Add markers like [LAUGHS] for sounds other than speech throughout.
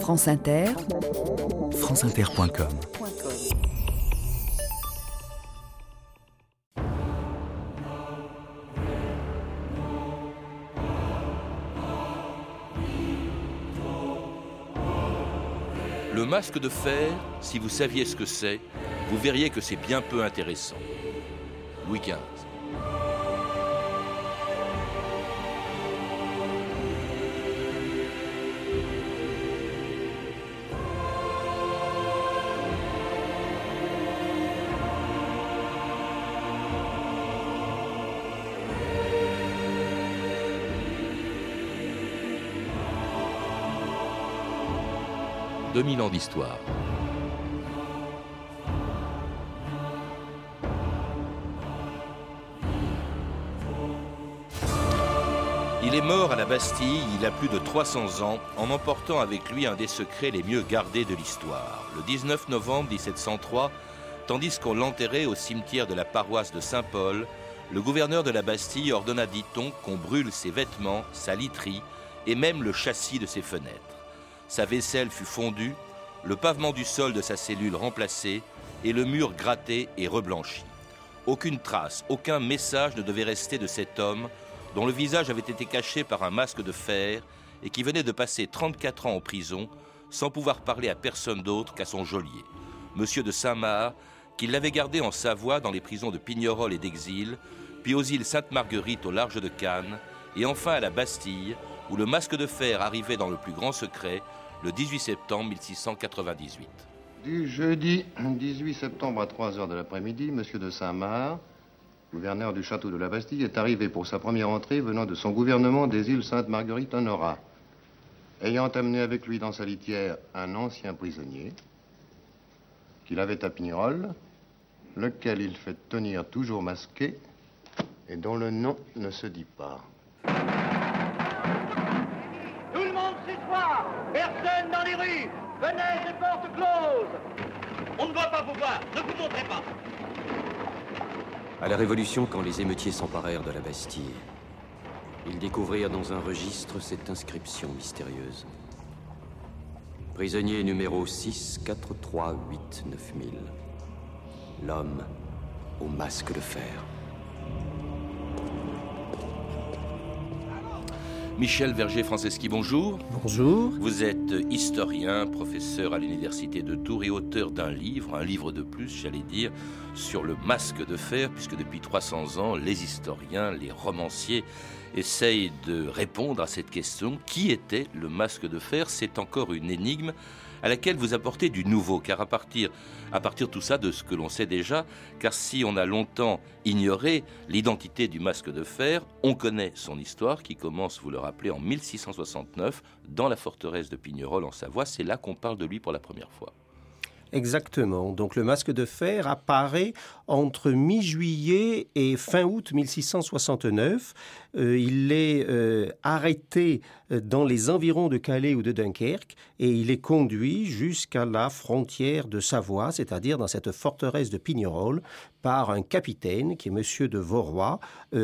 France Inter, franceinter.com Le masque de fer, si vous saviez ce que c'est, vous verriez que c'est bien peu intéressant. Louis XV. 2000 ans d'histoire. Il est mort à la Bastille il a plus de 300 ans en emportant avec lui un des secrets les mieux gardés de l'histoire. Le 19 novembre 1703, tandis qu'on l'enterrait au cimetière de la paroisse de Saint-Paul, le gouverneur de la Bastille ordonna, dit-on, qu'on brûle ses vêtements, sa literie et même le châssis de ses fenêtres. Sa vaisselle fut fondue, le pavement du sol de sa cellule remplacé et le mur gratté et reblanchi. Aucune trace, aucun message ne devait rester de cet homme dont le visage avait été caché par un masque de fer et qui venait de passer 34 ans en prison sans pouvoir parler à personne d'autre qu'à son geôlier, Monsieur de Saint-Marc, qui l'avait gardé en Savoie dans les prisons de Pignerol et d'Exil, puis aux îles Sainte-Marguerite au large de Cannes, et enfin à la Bastille, où le masque de fer arrivait dans le plus grand secret le 18 septembre 1698. Du jeudi 18 septembre à 3 heures de l'après-midi, M. de Saint-Marc, gouverneur du château de la Bastille, est arrivé pour sa première entrée venant de son gouvernement des îles Sainte-Marguerite-Honorat. Ayant amené avec lui dans sa litière un ancien prisonnier qu'il avait à Pignerol, lequel il fait tenir toujours masqué et dont le nom ne se dit pas. Venez, les portes closes On ne va pas vous voir, ne vous montrez pas À la Révolution, quand les émeutiers s'emparèrent de la Bastille, ils découvrirent dans un registre cette inscription mystérieuse. Prisonnier numéro 6, 4, 3, 8, 9000. L'homme au masque de fer. Michel Verger-Franceschi, bonjour. Bonjour. Vous êtes historien, professeur à l'Université de Tours et auteur d'un livre, un livre de plus, j'allais dire, sur le masque de fer, puisque depuis 300 ans, les historiens, les romanciers essayent de répondre à cette question. Qui était le masque de fer? C'est encore une énigme à laquelle vous apportez du nouveau, car à partir, à partir tout ça, de ce que l'on sait déjà, car si on a longtemps ignoré l'identité du masque de fer, on connaît son histoire qui commence, vous le rappelez, en 1669 dans la forteresse de Pignerol en Savoie. C'est là qu'on parle de lui pour la première fois. Exactement. Donc le masque de fer apparaît entre mi-juillet et fin août 1669. Euh, il est euh, arrêté euh, dans les environs de Calais ou de Dunkerque et il est conduit jusqu'à la frontière de Savoie, c'est-à-dire dans cette forteresse de Pignerol, par un capitaine qui est Monsieur de Vauroy,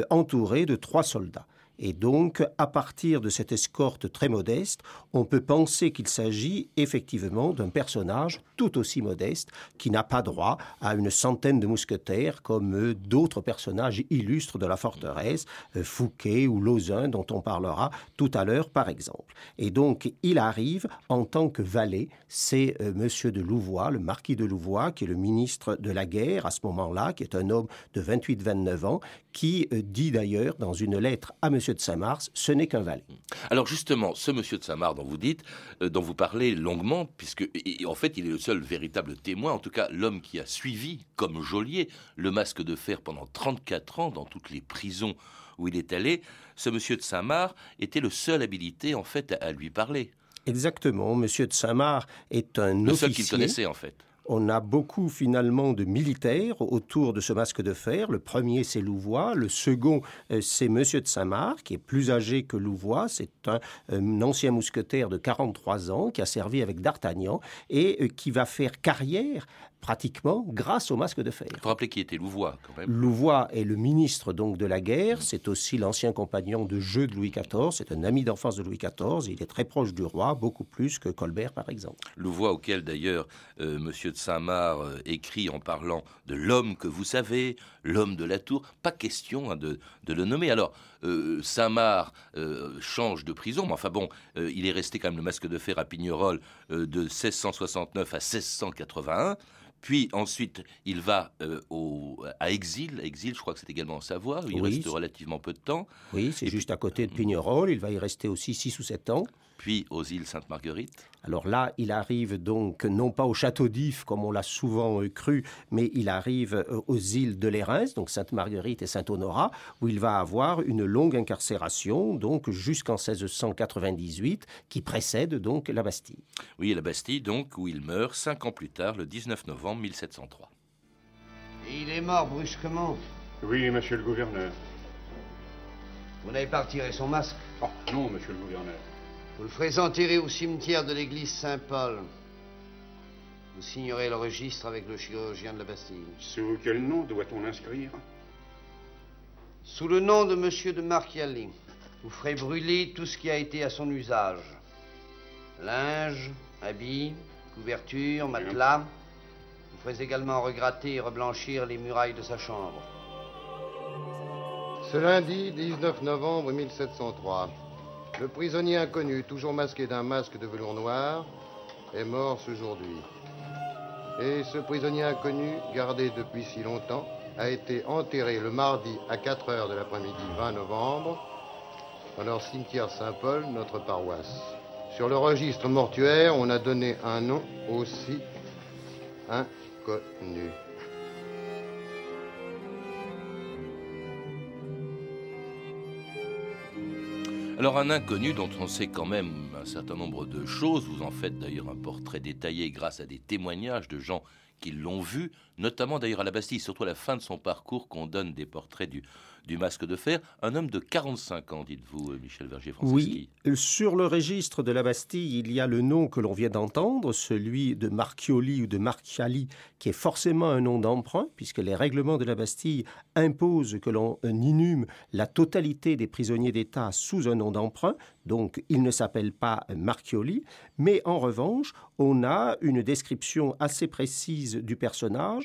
entouré de trois soldats. Et donc, à partir de cette escorte très modeste, on peut penser qu'il s'agit effectivement d'un personnage tout aussi modeste qui n'a pas droit à une centaine de mousquetaires comme euh, d'autres personnages illustres de la forteresse, euh, Fouquet ou Lauzun dont on parlera tout à l'heure par exemple. Et donc, il arrive en tant que valet, c'est euh, monsieur de Louvois, le marquis de Louvois, qui est le ministre de la guerre à ce moment-là, qui est un homme de 28-29 ans, qui dit d'ailleurs dans une lettre à monsieur de Saint-Mars, ce n'est qu'un valet. Alors justement, ce monsieur de Saint-Mars dont vous dites, euh, dont vous parlez longuement, puisque en fait il est le seul véritable témoin, en tout cas l'homme qui a suivi comme geôlier le masque de fer pendant 34 ans dans toutes les prisons où il est allé, ce monsieur de Saint-Mars était le seul habilité en fait à, lui parler. Exactement, monsieur de Saint-Mars est un le officier. seul qu'il connaissait en fait. On a beaucoup finalement de militaires autour de ce masque de fer. Le premier, c'est Louvois. Le second, euh, c'est Monsieur de Saint-Marc, qui est plus âgé que Louvois. C'est un, un, ancien mousquetaire de 43 ans qui a servi avec D'Artagnan et qui va faire carrière pratiquement grâce au masque de fer. Il faut rappeler qui était Louvois quand même. Louvois est le ministre donc de la guerre, c'est aussi l'ancien compagnon de jeu de Louis XIV, c'est un ami d'enfance de Louis XIV, il est très proche du roi, beaucoup plus que Colbert par exemple. Louvois auquel d'ailleurs euh, Monsieur de Saint-Marc euh, écrit en parlant de l'homme que vous savez, l'homme de la tour, pas question hein, de, de, le nommer. Alors euh, Saint-Marc euh, change de prison, mais enfin bon, il est resté quand même le masque de fer à Pignerol de 1669 à 1681. Puis ensuite, il va euh, au, à Exil. Exil, je crois que c'est également en Savoie, il Oui, reste relativement peu de temps. Oui, c'est juste puis- à côté de Pignerol, il va y rester aussi 6 ou 7 ans. Puis aux îles Sainte-Marguerite. Alors là, il arrive donc non pas au château d'If comme on l'a souvent euh, cru, mais il arrive euh, aux îles de Lérins, donc Sainte-Marguerite et Saint-Honorat, où il va avoir une longue incarcération, donc jusqu'en 1698, qui précède donc la Bastille. Oui, la Bastille, donc, où il meurt cinq ans plus tard, le 19 novembre 1703. Et il est mort brusquement. Oui, monsieur le gouverneur. Vous n'avez pas retiré son masque? Oh, non, monsieur le gouverneur. Vous le ferez enterrer au cimetière de l'église Saint-Paul. Vous signerez le registre avec le chirurgien de la Bastille. Sous quel nom doit-on l'inscrire Sous le nom de monsieur de Marchiali, vous ferez brûler tout ce qui a été à son usage. Linge, habits, couvertures, matelas. Vous ferez également regratter et reblanchir les murailles de sa chambre. Ce lundi 19 novembre 1703, le prisonnier inconnu, toujours masqué d'un masque de velours noir, est mort ce jour-là. Et ce prisonnier inconnu, gardé depuis si longtemps, a été enterré le mardi à 4 heures de l'après-midi 20 novembre dans leur cimetière Saint-Paul, notre paroisse. Sur le registre mortuaire, on a donné un nom aussi inconnu. Alors un inconnu dont on sait quand même un certain nombre de choses, vous en faites d'ailleurs un portrait détaillé grâce à des témoignages de gens qui l'ont vu, notamment d'ailleurs à la Bastille, surtout à la fin de son parcours qu'on donne des portraits du, du masque de fer. Un homme de 45 ans, dites-vous, euh, Michel Verger-Franceschi. Oui, sur le registre de la Bastille, il y a le nom que l'on vient d'entendre, celui de Marchioli ou de Marchiali, qui est forcément un nom d'emprunt, puisque les règlements de la Bastille imposent que l'on euh, inhume la totalité des prisonniers d'État sous un nom d'emprunt, donc il ne s'appelle pas Marchioli, mais en revanche, on a une description assez précise du personnage,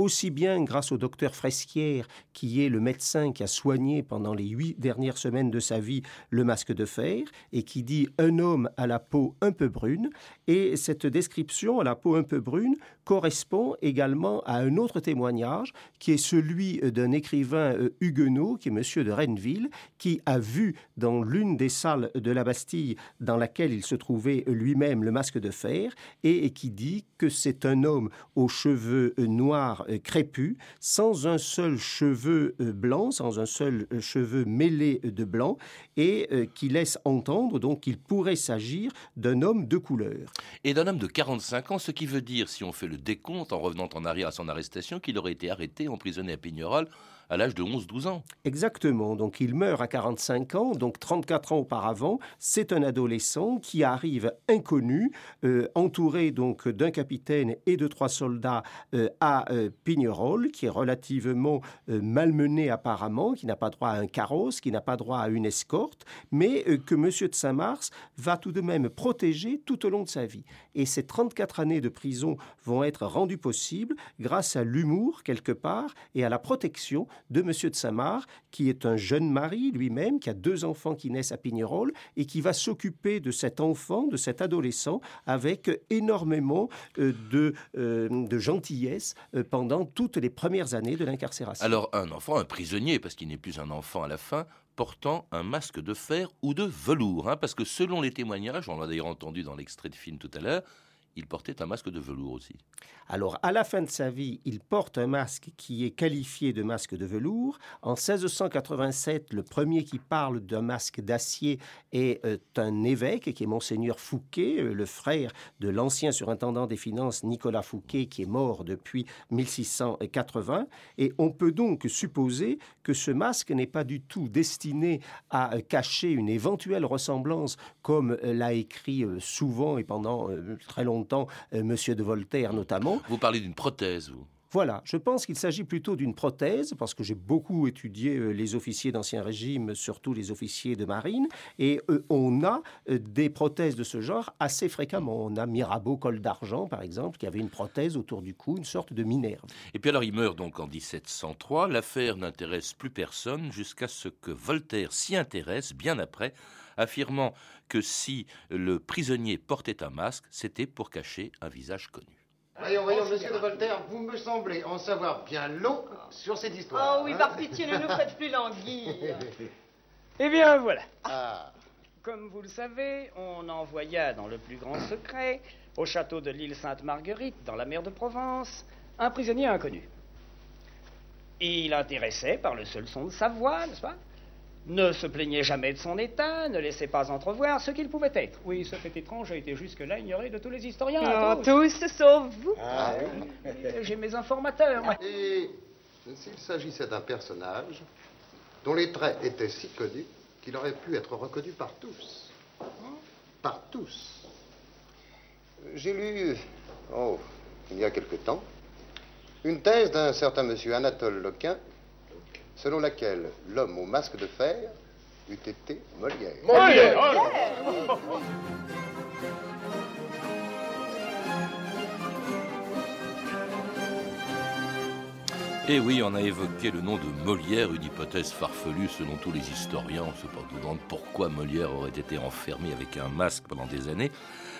aussi bien grâce au docteur Fresquière, qui est le médecin qui a soigné pendant les huit dernières semaines de sa vie le masque de fer, et qui dit un homme à la peau un peu brune, et cette description à la peau un peu brune correspond également à un autre témoignage, qui est celui d'un écrivain euh, huguenot, qui est monsieur de Renneville, qui a vu dans l'une des salles de la Bastille dans laquelle il se trouvait lui-même le masque de fer, et, qui dit que c'est un homme aux cheveux noirs crépus, sans un seul cheveu euh, blanc, sans un seul euh, cheveu mêlé de blanc, et euh, qui laisse entendre donc qu'il pourrait s'agir d'un homme de couleur. Et d'un homme de 45 ans, ce qui veut dire, si on fait le décompte en revenant en arrière à son arrestation, qu'il aurait été arrêté, emprisonné à Pignerol à l'âge de 11-12 ans. Exactement. Donc il meurt à 45 ans, donc 34 ans auparavant. C'est un adolescent qui arrive inconnu, euh, entouré donc d'un capitaine et de trois soldats euh, à euh, Pignerol, qui est relativement euh, malmené apparemment, qui n'a pas droit à un carrosse, qui n'a pas droit à une escorte, mais que Monsieur de Saint-Mars va tout de même protéger tout au long de sa vie. Et ces 34 années de prison vont être rendues possibles grâce à l'humour quelque part et à la protection de Monsieur de Saint-Marc, qui est un jeune mari lui-même, qui a deux enfants qui naissent à Pignerol et qui va s'occuper de cet enfant, de cet adolescent, avec énormément euh, de, euh, de gentillesse euh, pendant toutes les premières années de l'incarcération. Alors un enfant, un prisonnier, parce qu'il n'est plus un enfant à la fin, portant un masque de fer ou de velours, hein, parce que selon les témoignages, on l'a d'ailleurs entendu dans l'extrait de film tout à l'heure, il portait un masque de velours aussi. Alors, à la fin de sa vie, il porte un masque qui est qualifié de masque de velours. En 1687, le premier qui parle d'un masque d'acier est euh, un évêque, qui est Monseigneur Fouquet, euh, le frère de l'ancien surintendant des finances Nicolas Fouquet, qui est mort depuis 1680. Et on peut donc supposer que ce masque n'est pas du tout destiné à euh, cacher une éventuelle ressemblance, comme l'a écrit souvent et pendant très longtemps Monsieur de Voltaire notamment, vous parlez d'une prothèse, vous voilà, je pense qu'il s'agit plutôt d'une prothèse, parce que j'ai beaucoup étudié euh, les officiers d'Ancien Régime, surtout les officiers de marine, et euh, on a euh, des prothèses de ce genre assez fréquemment. On a Mirabeau Col d'Argent, par exemple, qui avait une prothèse autour du cou, une sorte de Minerve. Et puis alors il meurt donc en 1703, l'affaire n'intéresse plus personne jusqu'à ce que Voltaire s'y intéresse bien après, affirmant que si le prisonnier portait un masque, c'était pour cacher un visage connu. Voyons, voyons, monsieur de Voltaire, vous me semblez en savoir bien long sur cette histoire. Oh oui, par pitié, ne nous faites plus languir. [LAUGHS] eh bien, voilà. Ah. Comme vous le savez, on envoya dans le plus grand secret, au château de l'île Sainte-Marguerite, dans la mer de Provence, un prisonnier inconnu. Il intéressait par le seul son de sa voix, n'est-ce pas? Ne se plaignait jamais de son état, ne laissait pas entrevoir ce qu'il pouvait être. Oui, ce fait étrange a été jusque-là ignoré de tous les historiens. Oh, tous, sauf vous. Ah, J'ai mes informateurs. Et s'il s'agissait d'un personnage dont les traits étaient si connus qu'il aurait pu être reconnu par tous. Par tous. J'ai lu, oh, il y a quelque temps, une thèse d'un certain monsieur Anatole Lequin selon laquelle l'homme au masque de fer eût été Molière. Molière, Et eh oui, on a évoqué le nom de Molière, une hypothèse farfelue selon tous les historiens. On se demande pourquoi Molière aurait été enfermé avec un masque pendant des années.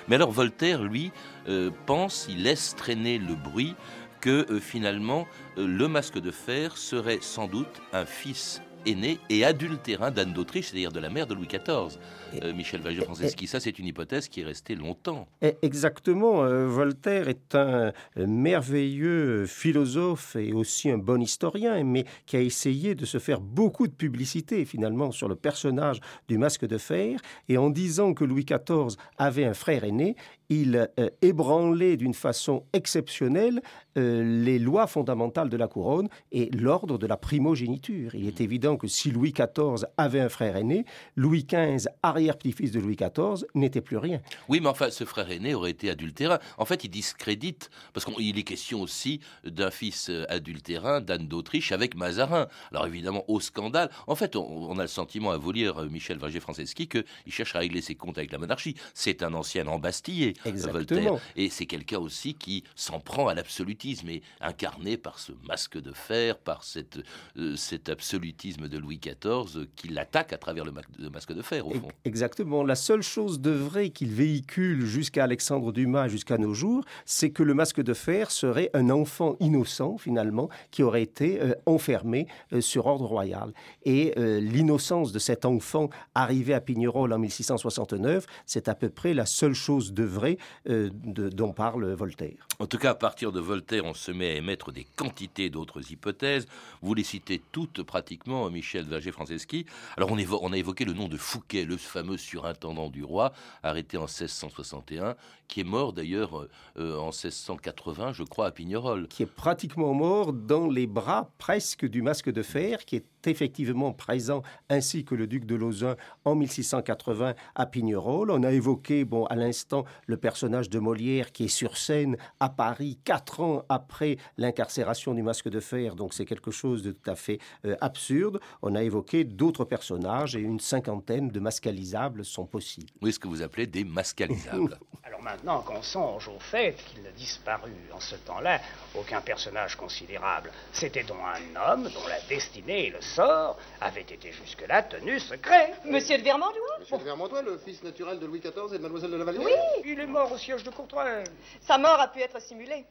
Mais alors Voltaire, lui, euh, pense, il laisse traîner le bruit que euh, finalement euh, le masque de fer serait sans doute un fils aîné et adultérin d'Anne d'Autriche, c'est-à-dire de la mère de Louis XIV. Euh, Michel Vageux-Franceschi, ça c'est une hypothèse qui est restée longtemps. Exactement. Voltaire est un merveilleux philosophe et aussi un bon historien, mais qui a essayé de se faire beaucoup de publicité finalement sur le personnage du masque de fer. Et en disant que Louis XIV avait un frère aîné, il ébranlait d'une façon exceptionnelle euh, les lois fondamentales de la couronne et l'ordre de la primogéniture. Il est évident que si Louis XIV avait un frère aîné, Louis XV, arrière-petit-fils de Louis XIV, n'était plus rien. Oui, mais enfin, ce frère aîné aurait été adultérin. En fait, il discrédite, parce qu'il est question aussi d'un fils euh, adultérin d'Anne d'Autriche avec Mazarin. Alors évidemment, au scandale. En fait, on, a le sentiment, à vous lire euh, Michel Verger-Franceschi, qu'il cherche à régler ses comptes avec la monarchie. C'est un ancien embastillé, Voltaire. Et c'est quelqu'un aussi qui s'en prend à l'absolution mais incarné par ce masque de fer, par cette, euh, cet absolutisme de Louis XIV qui l'attaque à travers le, masque de fer, au fond. Exactement. La seule chose de vrai qu'il véhicule jusqu'à Alexandre Dumas, jusqu'à nos jours, c'est que le masque de fer serait un enfant innocent, finalement, qui aurait été euh, enfermé euh, sur ordre royal. Et l'innocence de cet enfant arrivé à Pignerol en 1669, c'est à peu près la seule chose de vrai dont parle Voltaire. En tout cas, à partir de Voltaire, on se met à émettre des quantités d'autres hypothèses. Vous les citez toutes pratiquement, Michel Verger-Franceschi. Alors on, a évoqué le nom de Fouquet, le fameux surintendant du roi, arrêté en 1661, qui est mort d'ailleurs euh, en 1680, je crois, à Pignerol. Qui est pratiquement mort dans les bras presque du masque de fer, qui est effectivement présent, ainsi que le duc de Lauzun en 1680 à Pignerol. On a évoqué, bon, à l'instant, le personnage de Molière qui est sur scène à Paris quatre ans après l'incarcération du masque de fer, donc c'est quelque chose de tout à fait euh, absurde. On a évoqué d'autres personnages et une cinquantaine de mascalisables sont possibles. Oui, ce que vous appelez des mascalisables. [LAUGHS] Alors maintenant qu'on songe au fait qu'il a disparu en ce temps-là, aucun personnage considérable. C'était donc un homme dont la destinée et le sort avait été jusque-là tenu secret. Monsieur de Vermandois Monsieur de Vermandois, le fils naturel de Louis XIV et de Mademoiselle de la Vallière Oui Il est mort au siège de Courtrai. Sa mort a pu être simulée.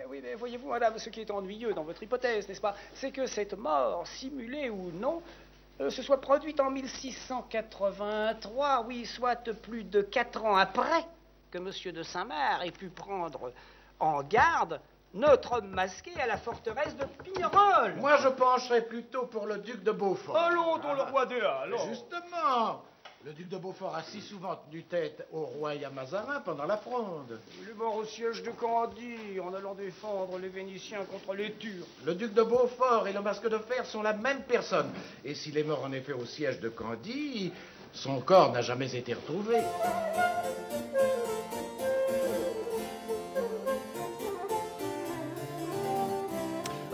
Eh oui, mais voyez-vous, madame, ce qui est ennuyeux dans votre hypothèse, n'est-ce pas C'est que cette mort, simulée ou non, euh, se soit produite en 1683, oui, soit plus de quatre ans après que M. de Saint-Marc ait pu prendre en garde notre homme masqué à la forteresse de Pignerol. Moi, je pencherais plutôt pour le duc de Beaufort. Allons, ton le roi des Halles. Justement le duc de Beaufort a si souvent tenu tête au roi et à Mazarin pendant la fronde. Il est mort au siège de Candie en allant défendre les Vénitiens contre les Turcs. Le duc de Beaufort et le masque de fer sont la même personne. Et s'il est mort en effet au siège de Candie, son corps n'a jamais été retrouvé.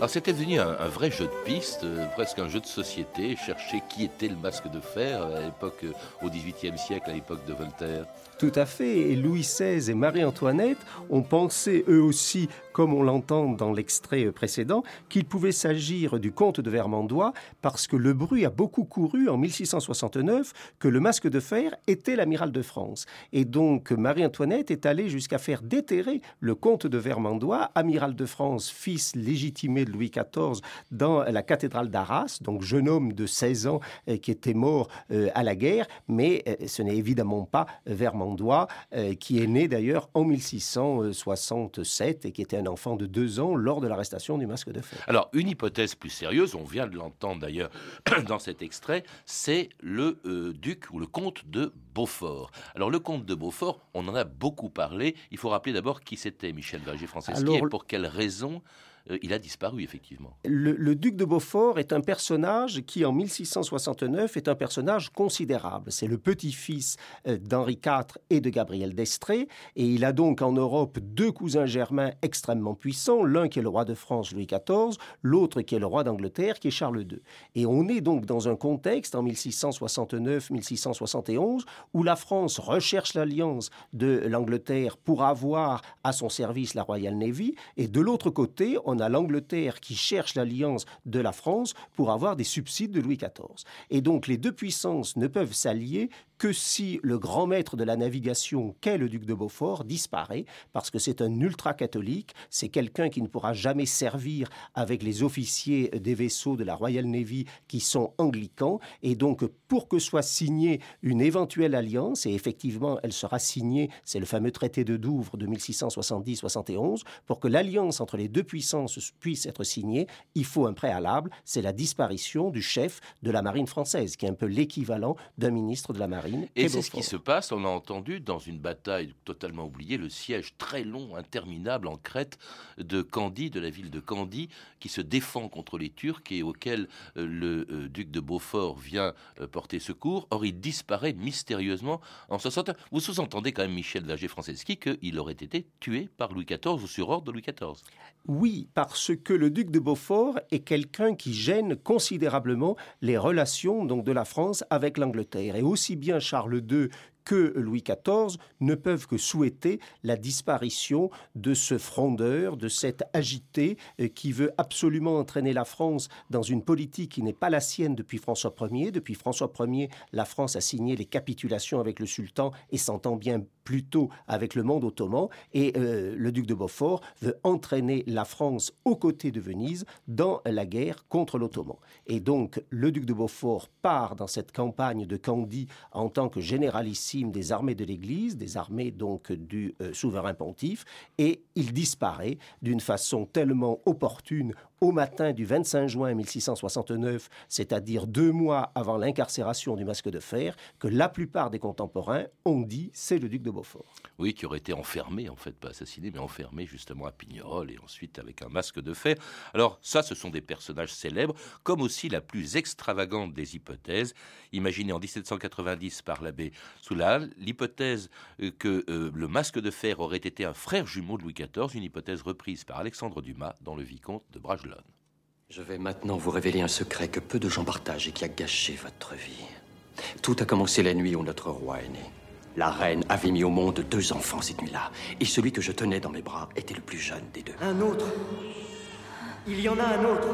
Alors c'était devenu un, un, vrai jeu de piste, euh, presque un jeu de société, chercher qui était le masque de fer à l'époque, euh, au XVIIIe siècle, à l'époque de Voltaire. Tout à fait. Et Louis XVI et Marie-Antoinette ont pensé eux aussi, comme on l'entend dans l'extrait précédent, qu'il pouvait s'agir du comte de Vermandois parce que le bruit a beaucoup couru en 1669 que le masque de fer était l'amiral de France. Et donc Marie-Antoinette est allée jusqu'à faire déterrer le comte de Vermandois, amiral de France, fils légitimé de Louis XIV, dans la cathédrale d'Arras, donc jeune homme de 16 ans euh, qui était mort euh, à la guerre, mais euh, ce n'est évidemment pas Vermandois qui est né d'ailleurs en 1667 et qui était un enfant de deux ans lors de l'arrestation du masque de fer. Alors, une hypothèse plus sérieuse, on vient de l'entendre d'ailleurs [CLEARS THROAT] dans cet extrait, c'est le euh, duc ou le comte de Beaufort. Alors, le comte de Beaufort, on en a beaucoup parlé. Il faut rappeler d'abord qui c'était Michel Verger-Franceschi et pour quelles raisons euh, il a disparu, effectivement. Le, duc de Beaufort est un personnage qui, en 1669, est un personnage considérable. C'est le petit-fils euh, d'Henri IV et de Gabriel d'Estrée, et il a donc en Europe deux cousins germains extrêmement puissants, l'un qui est le roi de France, Louis XIV, l'autre qui est le roi d'Angleterre, qui est Charles II. Et on est donc dans un contexte, en 1669-1671, où la France recherche l'alliance de l'Angleterre pour avoir à son service la Royal Navy, et de l'autre côté, on a l'Angleterre qui cherche l'alliance de la France pour avoir des subsides de Louis XIV. Et donc les deux puissances ne peuvent s'allier que si le grand maître de la navigation qu'est le duc de Beaufort disparaît, parce que c'est un ultra-catholique, c'est quelqu'un qui ne pourra jamais servir avec les officiers des vaisseaux de la Royal Navy qui sont anglicans, et donc pour que soit signée une éventuelle alliance, et effectivement elle sera signée, c'est le fameux traité de Douvres de 1670-71, pour que l'alliance entre les deux puissances puisse être signée, il faut un préalable, c'est la disparition du chef de la marine française, qui est un peu l'équivalent d'un ministre de la marine et c'est ce qui se passe, on a entendu, dans une bataille totalement oubliée, le siège très long, interminable en Crète de Candie, de la ville de Candie, qui se défend contre les Turcs et auquel euh, le euh, duc de Beaufort vient euh, porter secours. Or, il disparaît mystérieusement en 60 Vous sous-entendez quand même, Michel Verger-Franceschi, qu'il aurait été tué par Louis XIV ou sur ordre de Louis XIV Oui, parce que le duc de Beaufort est quelqu'un qui gêne considérablement les relations donc, de la France avec l'Angleterre. Et aussi bien Charles II que Louis XIV ne peuvent que souhaiter la disparition de ce frondeur, de cet agité euh, qui veut absolument entraîner la France dans une politique qui n'est pas la sienne depuis François Ier. Depuis François Ier, la France a signé les capitulations avec le sultan et s'entend bien plutôt avec le monde ottoman. Et euh, le duc de Beaufort veut entraîner la France aux côtés de Venise dans la guerre contre l'ottoman. Et donc le duc de Beaufort part dans cette campagne de Candie en tant que généralissime des armées de l'Église, des armées donc du euh, souverain pontife, et il disparaît d'une façon tellement opportune au matin du 25 juin 1669, c'est-à-dire deux mois avant l'incarcération du masque de fer, que la plupart des contemporains ont dit c'est le duc de Beaufort. Oui, qui aurait été enfermé, en fait, pas assassiné, mais enfermé justement à Pignerol et ensuite avec un masque de fer. Alors ça, ce sont des personnages célèbres, comme aussi la plus extravagante des hypothèses, imaginée en 1790 par l'abbé Soulal, l'hypothèse euh, que euh, le masque de fer aurait été un frère jumeau de Louis XIV, une hypothèse reprise par Alexandre Dumas dans le vicomte de Bragelonne. Je vais maintenant vous révéler un secret que peu de gens partagent et qui a gâché votre vie. Tout a commencé la nuit où notre roi est né. La reine avait mis au monde deux enfants cette nuit-là, et celui que je tenais dans mes bras était le plus jeune des deux. Un autre Il y en a un autre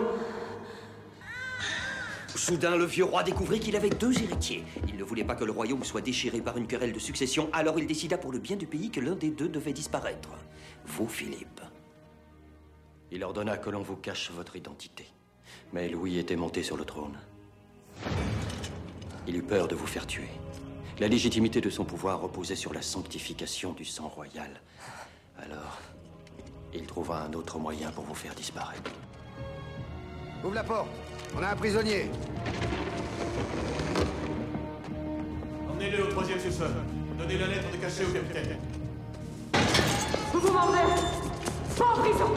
Soudain, le vieux roi découvrit qu'il avait deux héritiers. Il ne voulait pas que le royaume soit déchiré par une querelle de succession, alors il décida pour le bien du pays que l'un des deux devait disparaître. Vous, Philippe. Il ordonna que l'on vous cache votre identité. Mais Louis était monté sur le trône. Il eut peur de vous faire tuer. La légitimité de son pouvoir reposait sur la sanctification du sang royal. Alors, il trouva un autre moyen pour vous faire disparaître. Ouvre la porte. On a un prisonnier. Emmenez-le au troisième sous-sol. Donnez la lettre de cachet au capitaine. Vous vous Pas en prison.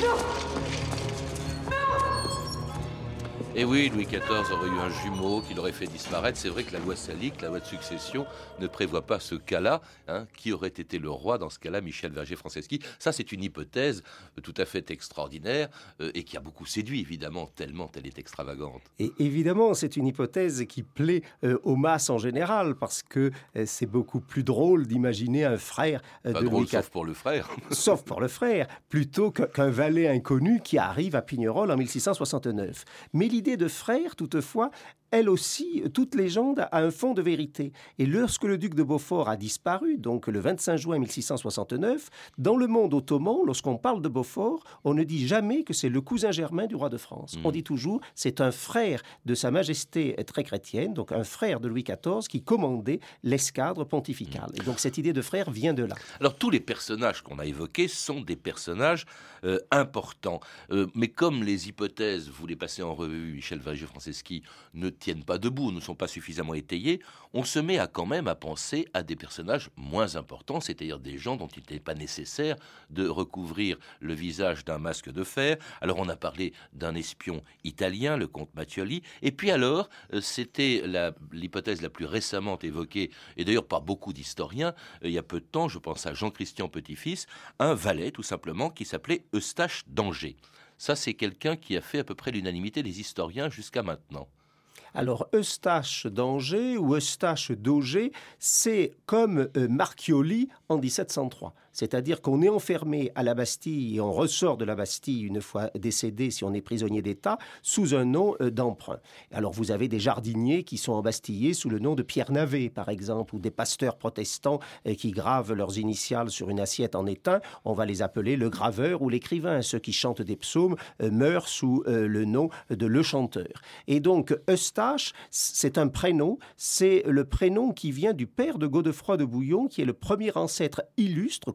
Non Et oui, Louis XIV aurait eu un jumeau qui l'aurait fait disparaître. C'est vrai que la loi salique, la loi de succession, ne prévoit pas ce cas-là. Hein. Qui aurait été le roi dans ce cas-là Michel Verger-Franceschi? Ça, c'est une hypothèse tout à fait extraordinaire euh, et qui a beaucoup séduit, évidemment, tellement elle est extravagante. Et évidemment, c'est une hypothèse qui plaît euh, aux masses en général parce que euh, c'est beaucoup plus drôle d'imaginer un frère de drôle, Louis Sauf pour le frère. [LAUGHS] sauf pour le frère, plutôt qu'un valet inconnu qui arrive à Pignerol en 1669. Mais l'idée de frère, toutefois, elle aussi, toute légende a un fond de vérité. Et lorsque le duc de Beaufort a disparu, donc le 25 juin 1669, dans le monde ottoman, lorsqu'on parle de Beaufort, on ne dit jamais que c'est le cousin germain du roi de France. On Hmm. dit toujours c'est un frère de Sa Majesté très chrétienne, donc un frère de Louis XIV qui commandait l'escadre pontificale. Et donc cette idée de frère vient de là. Alors tous les personnages qu'on a évoqués sont des personnages euh, importants. Euh, mais comme les hypothèses, vous les passez en revue, Michel Verger-Franceschi, ne tiennent pas debout, ne sont pas suffisamment étayées, on se met à quand même à penser à des personnages moins importants, c'est-à-dire des gens dont il n'était pas nécessaire de recouvrir le visage d'un masque de fer. Alors on a parlé d'un espion italien, le comte Mattioli, et puis alors, euh, c'était la- l'hypothèse la, plus récemment évoquée, et d'ailleurs par beaucoup d'historiens, euh, il y a peu de temps, je pense à Jean-Christian Petit-Fils, un valet tout simplement qui s'appelait Eustache d'Angers. Ça, c'est quelqu'un qui a fait à peu près l'unanimité des historiens jusqu'à maintenant. Alors, Eustache d'Angers ou Eustache d'Auger, c'est comme euh, Marchioli en 1703. C'est-à-dire qu'on est enfermé à la Bastille et on ressort de la Bastille une fois décédé, si on est prisonnier d'État, sous un nom euh, d'emprunt. Alors, vous avez des jardiniers qui sont embastillés sous le nom de Pierre Navet, par exemple, ou des pasteurs protestants euh, qui gravent leurs initiales sur une assiette en étain. On va les appeler le graveur ou l'écrivain. Ceux qui chantent des psaumes euh, meurent sous le nom de le chanteur. Et donc, Eustache, c'est un prénom, c'est le prénom qui vient du père de Godefroy de Bouillon, qui est le premier ancêtre illustre,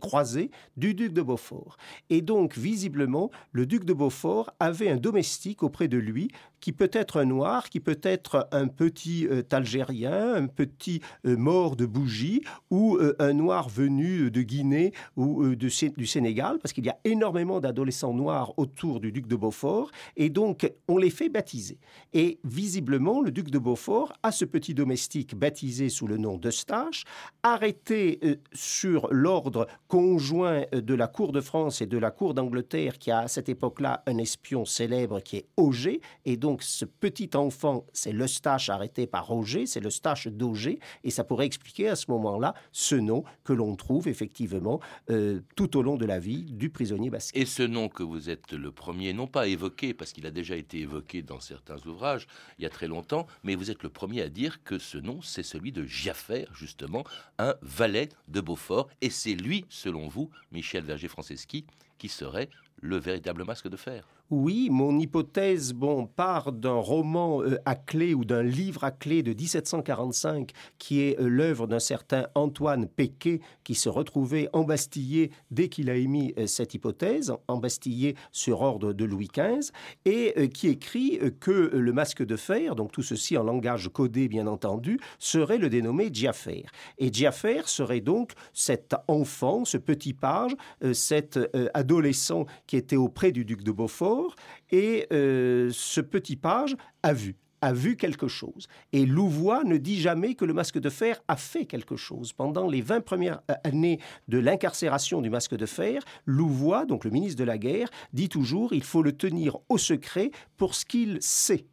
du duc de Beaufort. Et donc, visiblement, le duc de Beaufort avait un domestique auprès de lui, qui peut être un noir, qui peut être un petit euh, Algérien, un petit euh, mort de bougie, ou euh, un noir venu de Guinée ou du Sénégal, parce qu'il y a énormément d'adolescents noirs autour du duc de Beaufort, et donc on les fait baptiser. Et visiblement, le duc de Beaufort a ce petit domestique baptisé sous le nom d'Eustache, arrêté sur l'ordre conjoint de la cour de France et de la cour d'Angleterre, qui a à cette époque-là un espion célèbre qui est Auger, et donc ce petit enfant, c'est l'Eustache arrêté par Auger, c'est l'Eustache d'Auger, et ça pourrait expliquer à ce moment-là ce nom que l'on trouve effectivement euh, tout au long de la vie du prisonnier basque. Et ce nom que vous êtes le premier, non pas évoqué, parce qu'il a déjà été évoqué dans certains ouvrages il y a très longtemps, mais vous êtes le premier à dire que ce nom, c'est celui de Giafer, justement, un valet de Beaufort, et c'est lui, selon vous, Michel Verger-Franceschi, qui serait le véritable masque de fer. Oui, mon hypothèse bon, part d'un roman euh, à clé ou d'un livre à clé de 1745 qui est euh, l'œuvre d'un certain Antoine Péquet qui se retrouvait embastillé dès qu'il a émis euh, cette hypothèse, embastillé sur ordre de Louis XV, et qui écrit que le masque de fer, donc tout ceci en langage codé bien entendu, serait le dénommé Giafer. Et Giafer serait donc cet enfant, ce petit page, cet adolescent qui était auprès du duc de Beaufort, et euh, ce petit page a vu a vu quelque chose. Et Louvois ne dit jamais que le masque de fer a fait quelque chose. Pendant les 20 premières euh, années de l'incarcération du masque de fer, Louvois, donc le ministre de la Guerre, dit toujours il faut le tenir au secret pour ce qu'il sait,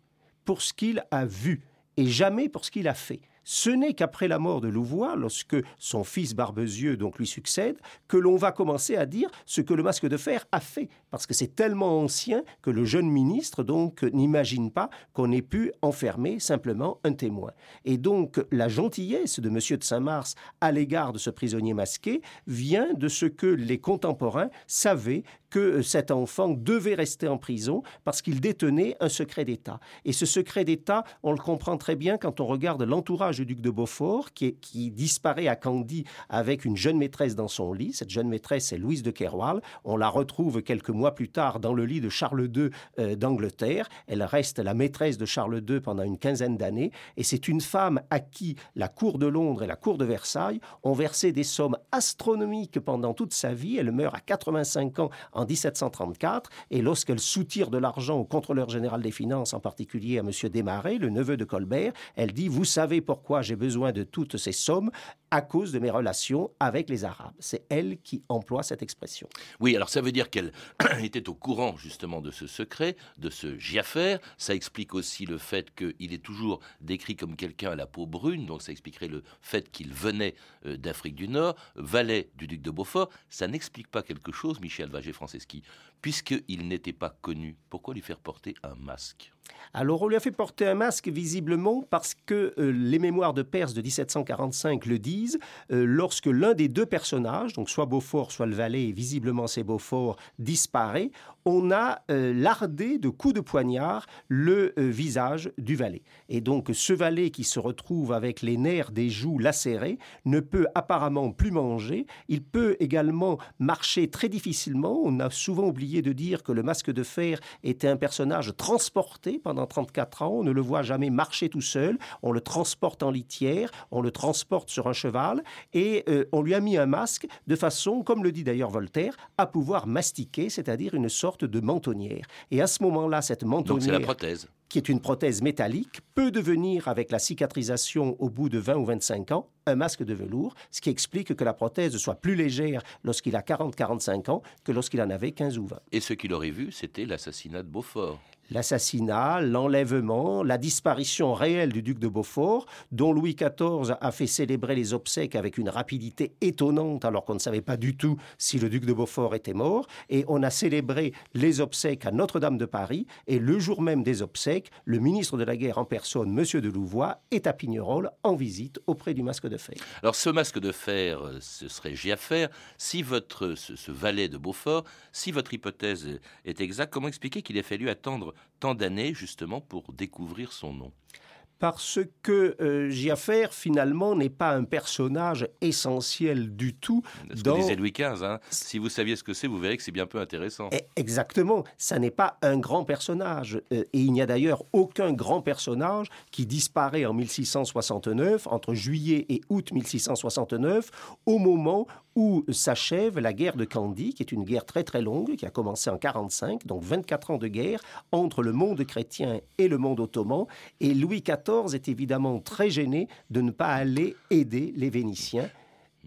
pour ce qu'il a vu, et jamais pour ce qu'il a fait. Ce n'est qu'après la mort de Louvois, lorsque son fils Barbezieux donc lui succède, que l'on va commencer à dire ce que le masque de fer a fait, parce que c'est tellement ancien que le jeune ministre donc n'imagine pas qu'on ait pu enfermer simplement un témoin. Et donc la gentillesse de Monsieur de Saint-Mars à l'égard de ce prisonnier masqué vient de ce que les contemporains savaient que cet enfant devait rester en prison parce qu'il détenait un secret d'État. Et ce secret d'État, on le comprend très bien quand on regarde l'entourage du duc de Beaufort qui, disparaît à Candy avec une jeune maîtresse dans son lit. Cette jeune maîtresse est Louise de Keroual. On la retrouve quelques mois plus tard dans le lit de Charles II euh, d'Angleterre. Elle reste la maîtresse de Charles II pendant une quinzaine d'années et c'est une femme à qui la cour de Londres et la cour de Versailles ont versé des sommes astronomiques pendant toute sa vie. Elle meurt à 85 ans en 1734 et lorsqu'elle soutire de l'argent au contrôleur général des finances, en particulier à M. Desmarais, le neveu de Colbert, elle dit Vous savez pourquoi j'ai besoin de toutes ces sommes à cause de mes relations avec les Arabes. C'est elle qui emploie cette expression. Oui, alors ça veut dire qu'elle [CLEARS THROAT] était au courant justement de ce secret, de ce Giaffer. Ça explique aussi le fait qu'il est toujours décrit comme quelqu'un à la peau brune, donc ça expliquerait le fait qu'il venait euh, d'Afrique du Nord, valet du duc de Beaufort. Ça n'explique pas quelque chose, Michel Vagé-Franceschi, puisqu'il n'était pas connu. Pourquoi lui faire porter un masque? Alors on lui a fait porter un masque visiblement parce que euh, les mémoires de Perse de 1745 le disent, euh, lorsque l'un des deux personnages, donc soit Beaufort, soit le valet, et visiblement c'est Beaufort, disparaît, on a euh, lardé de coups de poignard le visage du valet. Et donc ce valet qui se retrouve avec les nerfs des joues lacérés ne peut apparemment plus manger, il peut également marcher très difficilement, on a souvent oublié de dire que le masque de fer était un personnage transporté pendant 34 ans, on ne le voit jamais marcher tout seul, on le transporte en litière, on le transporte sur un cheval, et euh, on lui a mis un masque de façon, comme le dit d'ailleurs Voltaire, à pouvoir mastiquer, c'est-à-dire une sorte de mentonnière. Et à ce moment-là, cette mentonnière... Donc c'est la prothèse qui est une prothèse métallique, peut devenir, avec la cicatrisation au bout de 20 ou 25 ans, un masque de velours, ce qui explique que la prothèse soit plus légère lorsqu'il a 40-45 ans que lorsqu'il en avait 15 ou 20. Et ce qu'il aurait vu, c'était l'assassinat de Beaufort l'assassinat, l'enlèvement, la disparition réelle du duc de Beaufort, dont Louis XIV a fait célébrer les obsèques avec une rapidité étonnante, alors qu'on ne savait pas du tout si le duc de Beaufort était mort. Et on a célébré les obsèques à Notre-Dame de Paris. Et le jour même des obsèques, le ministre de la Guerre en personne, M. de Louvois, est à Pignerol en visite auprès du masque de fer. Alors ce masque de fer, euh, ce serait Giaffer. Si votre, ce, ce valet de Beaufort, si votre hypothèse est exacte, comment expliquer qu'il ait fallu attendre tant d'années justement pour découvrir son nom parce que euh, Giaffer, finalement, n'est pas un personnage essentiel du tout. Ce dans... que disait Louis XV, hein. si vous saviez ce que c'est, vous verrez que c'est bien peu intéressant. Eh, exactement, ça n'est pas un grand personnage. Euh, et il n'y a d'ailleurs aucun grand personnage qui disparaît en 1669, entre juillet et août 1669, au moment où s'achève la guerre de Candie, qui est une guerre très très longue, qui a commencé en 45, donc 24 ans de guerre entre le monde chrétien et le monde ottoman. Et Louis XIV est évidemment très gêné de ne pas aller aider les Vénitiens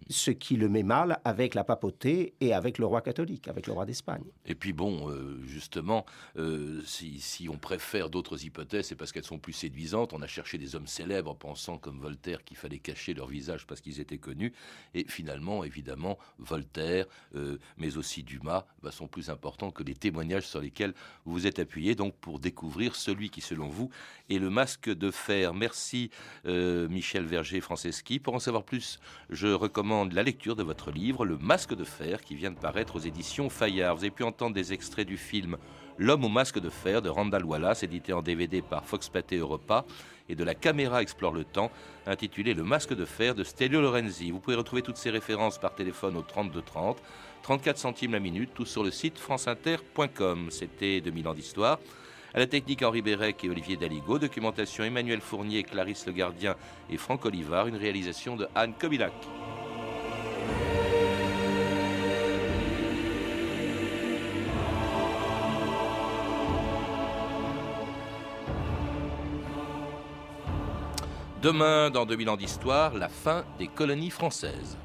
ce qui le met mal avec la papauté et avec le roi catholique, avec le roi d'Espagne. Et puis bon, euh, justement, euh, si, on préfère d'autres hypothèses, c'est parce qu'elles sont plus séduisantes. On a cherché des hommes célèbres pensant, comme Voltaire, qu'il fallait cacher leur visage parce qu'ils étaient connus. Et finalement, évidemment, Voltaire, euh, mais aussi Dumas, bah, sont plus importants que les témoignages sur lesquels vous vous êtes appuyé, donc pour découvrir celui qui, selon vous, est le masque de fer. Merci Michel Verger-Franceschi. Pour en savoir plus, je recommande la lecture de votre livre, Le Masque de Fer, qui vient de paraître aux éditions Fayard. Vous avez pu entendre des extraits du film L'homme au masque de fer de Randall Wallace, édité en DVD par Fox Pathé Europa, et de La caméra explore le temps, intitulé Le masque de fer de Stelio Lorenzi. Vous pouvez retrouver toutes ces références par téléphone au 3230, 34 centimes la minute, tout sur le site franceinter.com. C'était 2000 ans d'histoire. À la technique Henri Bérec et Olivier Daligo, documentation Emmanuel Fournier, Clarisse Le Gardien et Franck Olivard, une réalisation de Anne Kobilac. Demain, dans 2000 ans d'histoire, la fin des colonies françaises.